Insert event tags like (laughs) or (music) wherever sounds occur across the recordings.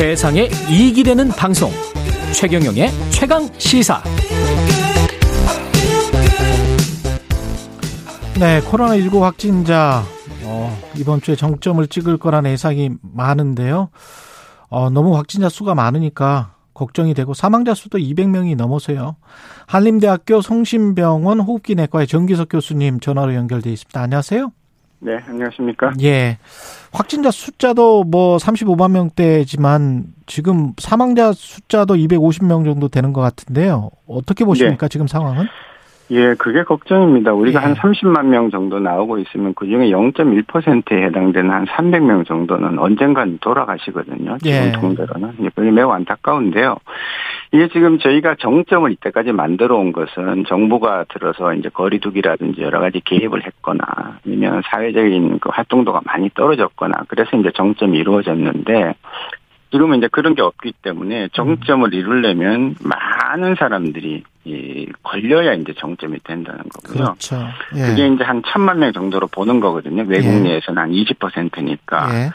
세상에 이익이 되는 방송 최경영의 최강 시사 네, 코로나19 확진자 어, 이번 주에 정점을 찍을 거라는 예상이 많은데요. 어, 너무 확진자 수가 많으니까 걱정이 되고 사망자 수도 200명이 넘어서요. 한림대학교 성심병원 호흡기내과의 정기석 교수님 전화로 연결돼 있습니다. 안녕하세요. 네, 안녕하십니까? 예. 확진자 숫자도 뭐 35만 명대지만 지금 사망자 숫자도 250명 정도 되는 것 같은데요. 어떻게 보십니까? 네. 지금 상황은? 예, 그게 걱정입니다. 우리가 예. 한 30만 명 정도 나오고 있으면 그 중에 0.1%에 해당되는 한 300명 정도는 언젠간 돌아가시거든요. 지금 예. 통계로는. 그게 매우 안타까운데요. 이게 지금 저희가 정점을 이때까지 만들어 온 것은 정부가 들어서 이제 거리두기라든지 여러 가지 개입을 했거나 아니면 사회적인 그 활동도가 많이 떨어졌거나 그래서 이제 정점이 이루어졌는데 지금은 이제 그런 게 없기 때문에 정점을 이루려면 많은 사람들이 이 걸려야 이제 정점이 된다는 거고요. 그렇죠. 예. 그게 이제 한 천만 명 정도로 보는 거거든요. 외국 예. 내에서는 한 20%니까. 예.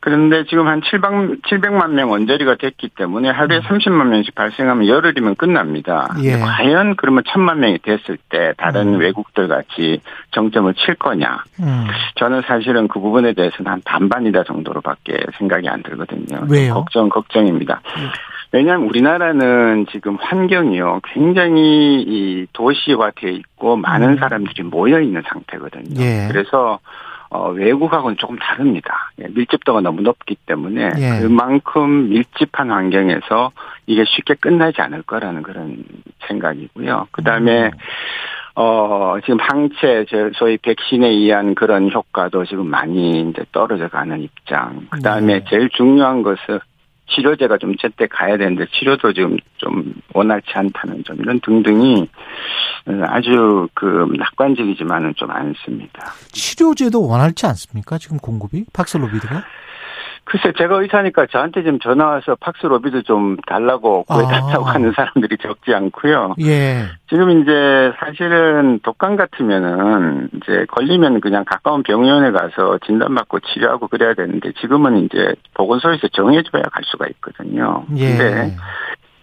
그런데 지금 한 700, 700만 명 언저리가 됐기 때문에 하루에 음. 30만 명씩 발생하면 열흘이면 끝납니다. 예. 과연 그러면 천만 명이 됐을 때 다른 음. 외국들 같이 정점을 칠 거냐. 음. 저는 사실은 그 부분에 대해서는 한 반반이다 정도로밖에 생각이 안 들거든요. 왜요? 걱정, 걱정입니다. 음. 왜냐하면 우리나라는 지금 환경이요 굉장히 이 도시화돼 있고 많은 음. 사람들이 모여 있는 상태거든요. 예. 그래서 어, 외국하고는 조금 다릅니다. 예, 밀집도가 너무 높기 때문에 예. 그만큼 밀집한 환경에서 이게 쉽게 끝나지 않을 거라는 그런 생각이고요. 그 다음에 음. 어, 지금 항체, 소위 백신에 의한 그런 효과도 지금 많이 이제 떨어져 가는 입장. 그 다음에 네. 제일 중요한 것은 치료제가 좀 제때 가야 되는데 치료도 지금 좀 원활치 않다는 점 이런 등등이 아주 그 낙관적이지만은 좀 않습니다. 치료제도 원활치 않습니까? 지금 공급이 박슬로비드가? 글쎄 제가 의사니까 저한테 지금 전화 와서 팍스로비드 좀 달라고 구해달라고 아. 하는 사람들이 적지 않고요. 예. 지금 이제 사실은 독감 같으면은 이제 걸리면 그냥 가까운 병원에 가서 진단받고 치료하고 그래야 되는데 지금은 이제 보건소에서 정해줘야 갈 수가 있거든요. 예. 근데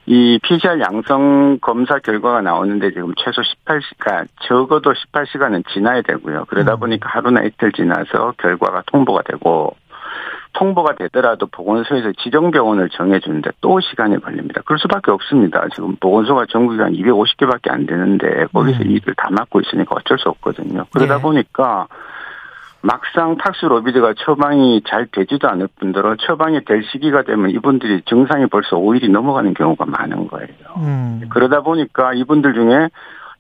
이 PCR 양성 검사 결과가 나오는데 지금 최소 18시간, 적어도 18시간은 지나야 되고요. 그러다 음. 보니까 하루나 이틀 지나서 결과가 통보가 되고 통보가 되더라도 보건소에서 지정병원을 정해주는데 또 시간이 걸립니다. 그럴 수밖에 없습니다. 지금 보건소가 전국에 한 250개밖에 안 되는데 거기서 음. 일을 다 맡고 있으니까 어쩔 수 없거든요. 그러다 네. 보니까 막상 탁스로비드가 처방이 잘 되지도 않을 뿐더러 처방이 될 시기가 되면 이분들이 증상이 벌써 5일이 넘어가는 경우가 많은 거예요. 음. 그러다 보니까 이분들 중에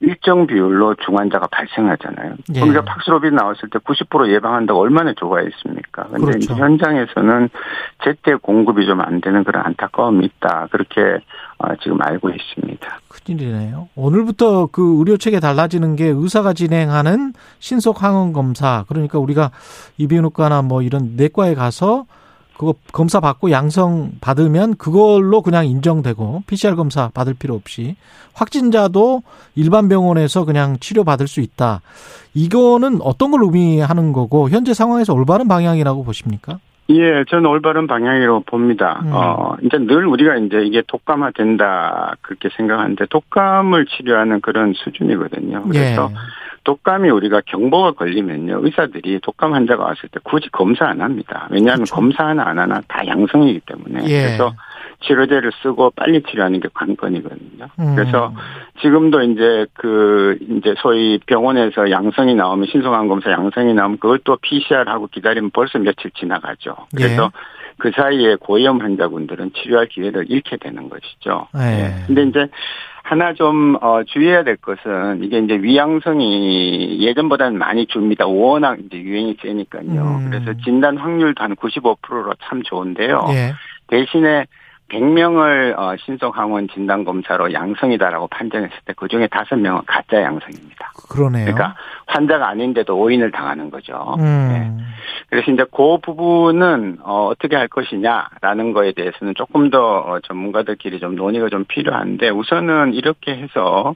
일정 비율로 중환자가 발생하잖아요. 예. 우리가 팍스로비 나왔을 때 90% 예방한다고 얼마나 좋아했습니까? 근데 그렇죠. 현장에서는 제때 공급이 좀 안 되는 그런 안타까움이 있다. 그렇게 어, 지금 알고 있습니다. 큰일이네요. 오늘부터 그 의료 체계 달라지는 게 의사가 진행하는 신속 항원 검사. 그러니까 우리가 이비인후과나 뭐 이런 내과에 가서 그거 검사 받고 양성 받으면 그걸로 그냥 인정되고 PCR 검사 받을 필요 없이 확진자도 일반 병원에서 그냥 치료 받을 수 있다. 이거는 어떤 걸 의미하는 거고 현재 상황에서 올바른 방향이라고 보십니까? 예, 저는 올바른 방향이라고 봅니다. 음. 어, 이제 늘 우리가 이제 이게 독감화 된다, 그렇게 생각하는데, 독감을 치료하는 그런 수준이거든요. 그래서 예. 독감이 우리가 경보가 걸리면요 의사들이 독감 환자가 왔을 때 굳이 검사 안 합니다. 왜냐하면 그렇죠. 검사 하나 안 하나 다 양성이기 때문에 예. 그래서 치료제를 쓰고 빨리 치료하는 게 관건이거든요. 음. 그래서 지금도 이제 그 이제 소위 병원에서 양성이 나오면 신속한 검사 양성이 나오면 그걸 또 PCR 하고 기다리면 벌써 며칠 지나가죠. 그래서 예. 그 사이에 고위험 환자분들은 치료할 기회를 잃게 되는 것이죠. 예. 근데 이제 하나 좀 어, 주의해야 될 것은 이게 이제 위양성이 예전보다는 많이 줍니다. 워낙 이제 유행이 세니까요. 음. 그래서 진단 확률도 한 95%로 참 좋은데요. 예. 대신에 100명을 어, 신속항원 진단검사로 양성이다라고 판정했을 때 그중에 5명은 가짜 양성입니다. 그러네요. 그러니까 환자가 아닌데도 오인을 당하는 거죠. 음. 네. 그래서 이제 그 부분은 어, 어떻게 할 것이냐라는 거에 대해서는 조금 더 어, 전문가들끼리 좀 논의가 좀 필요한데 우선은 이렇게 해서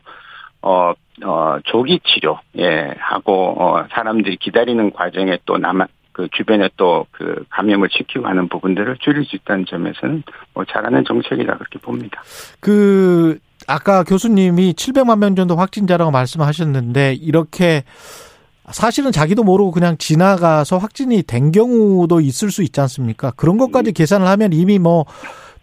어, 어, 조기 치료, 예, 하고, 어, 사람들이 기다리는 과정에 또 남아, 그 주변에 또 그 감염을 시키고 하는 부분들을 줄일 수 있다는 점에서는 뭐 잘하는 정책이다 그렇게 봅니다. 그 아까 교수님이 700만 명 정도 확진자라고 말씀하셨는데 이렇게 사실은 자기도 모르고 그냥 지나가서 확진이 된 경우도 있을 수 있지 않습니까? 그런 것까지 계산을 하면 이미 뭐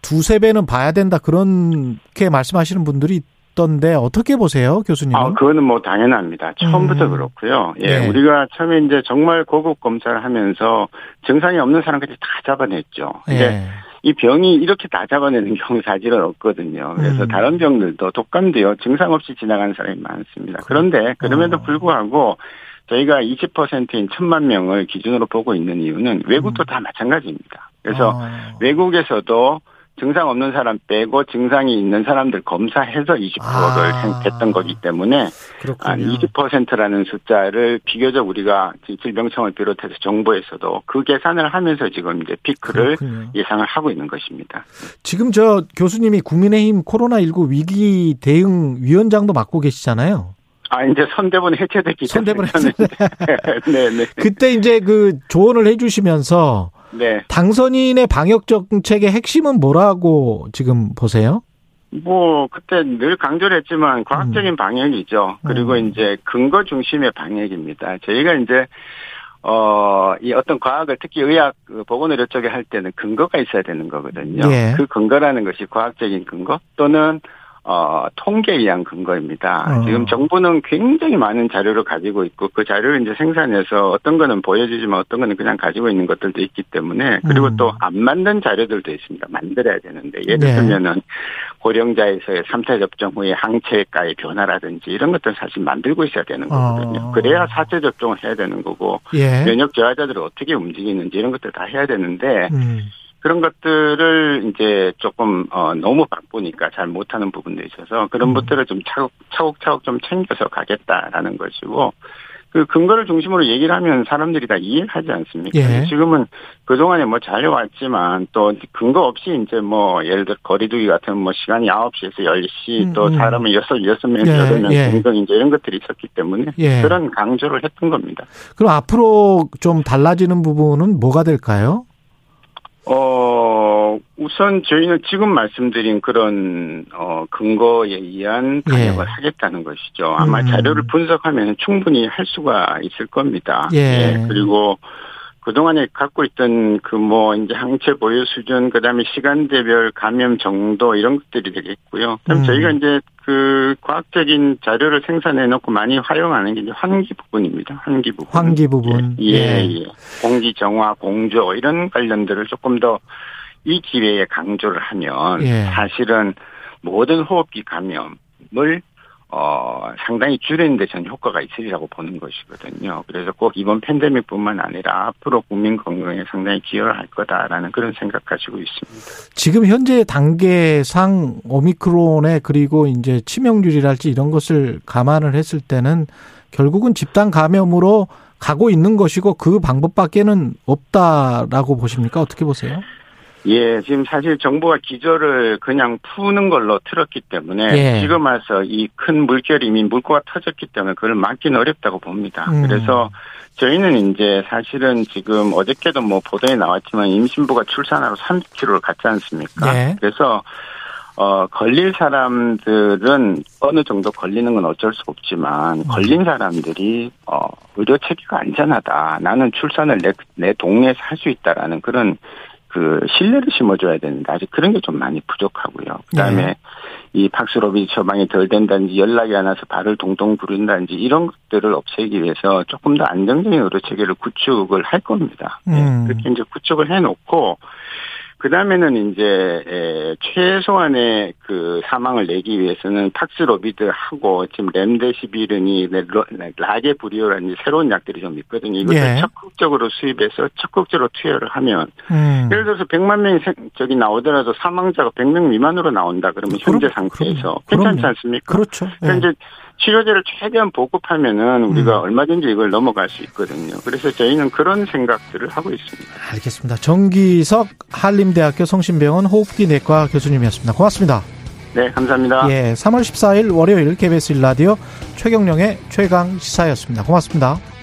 두세 배는 봐야 된다 그렇게 말씀하시는 분들이 있던데 어떻게 보세요, 교수님? 아, 그거는 뭐 당연합니다. 처음부터 음. 그렇고요. 예, 네. 우리가 처음에 이제 정말 고급 검사를 하면서 증상이 없는 사람까지 다 잡아냈죠. 근데 예. 이 병이 이렇게 다 잡아내는 (laughs) 경우 사실은 없거든요. 그래서 음. 다른 병들도 독감도요 증상 없이 지나가는 사람이 많습니다. 그런데 그럼에도 어. 불구하고 저희가 20%인 천만 명을 기준으로 보고 있는 이유는 외국도 다 마찬가지입니다. 그래서 어. 외국에서도 증상 없는 사람 빼고 증상이 있는 사람들 검사해서 20%를 아. 했던 거기 때문에 한 그렇군요. 20%라는 숫자를 비교적 우리가 질병청을 비롯해서 정부에서도 그 계산을 하면서 지금 이제 피크를 그렇군요. 예상을 하고 있는 것입니다. 지금 저 교수님이 국민의힘 코로나19 위기 대응 위원장도 맡고 계시잖아요. 아 이제 선대본 해체됐기 때문에 선대본 (laughs) 네네 그때 이제 그 조언을 해주시면서 네. 당선인의 방역 정책의 핵심은 뭐라고 지금 보세요? 뭐 그때 늘 강조를 했지만 과학적인 방역이죠. 그리고 음. 이제 근거 중심의 방역입니다. 저희가 이제 어, 이 어떤 과학을 특히 의학 그 보건의료 쪽에 할 때는 근거가 있어야 되는 거거든요. 예. 그 근거라는 것이 과학적인 근거 또는 어, 통계에 의한 근거입니다. 어. 지금 정부는 굉장히 많은 자료를 가지고 있고 그 자료를 이제 생산해서 어떤 거는 보여주지만 어떤 거는 그냥 가지고 있는 것들도 있기 때문에 그리고 음. 또안 만든 자료들도 있습니다. 만들어야 되는데 예를 네. 들면은 고령자에서의 3차 접종 후에 항체가의 변화라든지 이런 것들 사실 만들고 있어야 되는 거거든요. 어. 그래야 4차 접종을 해야 되는 거고 예. 면역 저하자들을 어떻게 움직이는지 이런 것들 다 해야 되는데 음. 그런 것들을 이제 조금 어 너무 바쁘니까 잘 못하는 부분도 있어서 그런 음. 것들을 좀 차곡 차곡차곡 좀 챙겨서 가겠다라는 것이고 그 근거를 중심으로 얘기를 하면 사람들이 다 이해를 하지 않습니까? 예. 지금은 그동안에 뭐 잘해왔지만 또 근거 없이 이제 뭐 예를 들어 거리두기 같은 뭐 시간이 9시에서 10시 음, 또 음. 사람은 6, 6명, 예, 8명 예. 등등 이제 이런 것들이 있었기 때문에 예. 그런 강조를 했던 겁니다. 그럼 앞으로 좀 달라지는 부분은 뭐가 될까요? 어, 우선 저희는 지금 말씀드린 그런, 어, 근거에 의한 방역을 예. 하겠다는 것이죠. 아마 음. 자료를 분석하면 충분히 할 수가 있을 겁니다. 예. 그리고 그동안에 갖고 있던 그 뭐 이제 항체 보유 수준, 그 다음에 시간대별 감염 정도 이런 것들이 되겠고요. 그럼 음. 저희가 이제 그 과학적인 자료를 생산해 놓고 많이 활용하는 게 이제 환기 부분입니다. 환기 부분. 환기 부분. 예, 예. 예. 공기 정화, 공조 이런 관련들을 조금 더 이 기회에 강조를 하면 예. 사실은 모든 호흡기 감염을 어 상당히 줄이는데 전 효과가 있으리라고 보는 것이거든요. 그래서 꼭 이번 팬데믹뿐만 아니라 앞으로 국민 건강에 상당히 기여를 할 거다라는 그런 생각 가지고 있습니다. 지금 현재 단계상 오미크론의 그리고 이제 치명률이랄지 이런 것을 감안을 했을 때는 결국은 집단 감염으로 가고 있는 것이고 그 방법밖에는 없다라고 보십니까? 어떻게 보세요? 예, 지금 사실 정부가 기조를 그냥 푸는 걸로 틀었기 때문에 예. 지금 와서 이 큰 물결이 이미 물꼬가 터졌기 때문에 그걸 막기는 어렵다고 봅니다. 음. 그래서 저희는 이제 사실은 지금 어저께도 뭐 보도에 나왔지만 임신부가 출산하러 30km를 갔지 않습니까? 예. 그래서 어 걸릴 사람들은 어느 정도 걸리는 건 어쩔 수 없지만 걸린 사람들이 어 의료 체계가 안전하다. 나는 출산을 내, 내 동네에서 할 수 있다라는 그런 그 신뢰를 심어줘야 되는데 아직 그런 게 좀 많이 부족하고요. 그다음에 네. 이 박스로비 처방이 덜 된다든지 연락이 안 와서 발을 동동 구른다든지 이런 것들을 없애기 위해서 조금 더 안정적인 의료 체계를 구축을 할 겁니다. 예, 음. 그렇게 이제 구축을 해놓고 그 다음에는 이제 에, 최소한의 그 사망을 내기 위해서는 팍스로비드하고 지금 렘데시비르니 네, 러- 네, 라게브리오라는 새로운 약들이 좀 있거든요. 이것을 예. 적극적으로 수입해서 적극적으로 투여를 하면 음. 예를 들어서 100만 명이 생- 저기 나오더라도 사망자가 100명 미만으로 나온다 그러면 그럼- 현재 상태에서 그럼- 괜찮지. 않습니까? 그렇죠. 예. 그러니까 이제 치료제를 최대한 보급하면은 우리가 음. 얼마든지 이걸 넘어갈 수 있거든요. 그래서 저희는 그런 생각들을 하고 있습니다. 알겠습니다. 정기석 한림대학교 성심병원 호흡기 내과 교수님이었습니다. 고맙습니다. 네, 감사합니다. 예, 3월 14일 월요일 KBS 1라디오 최경령의 최강 시사였습니다. 고맙습니다.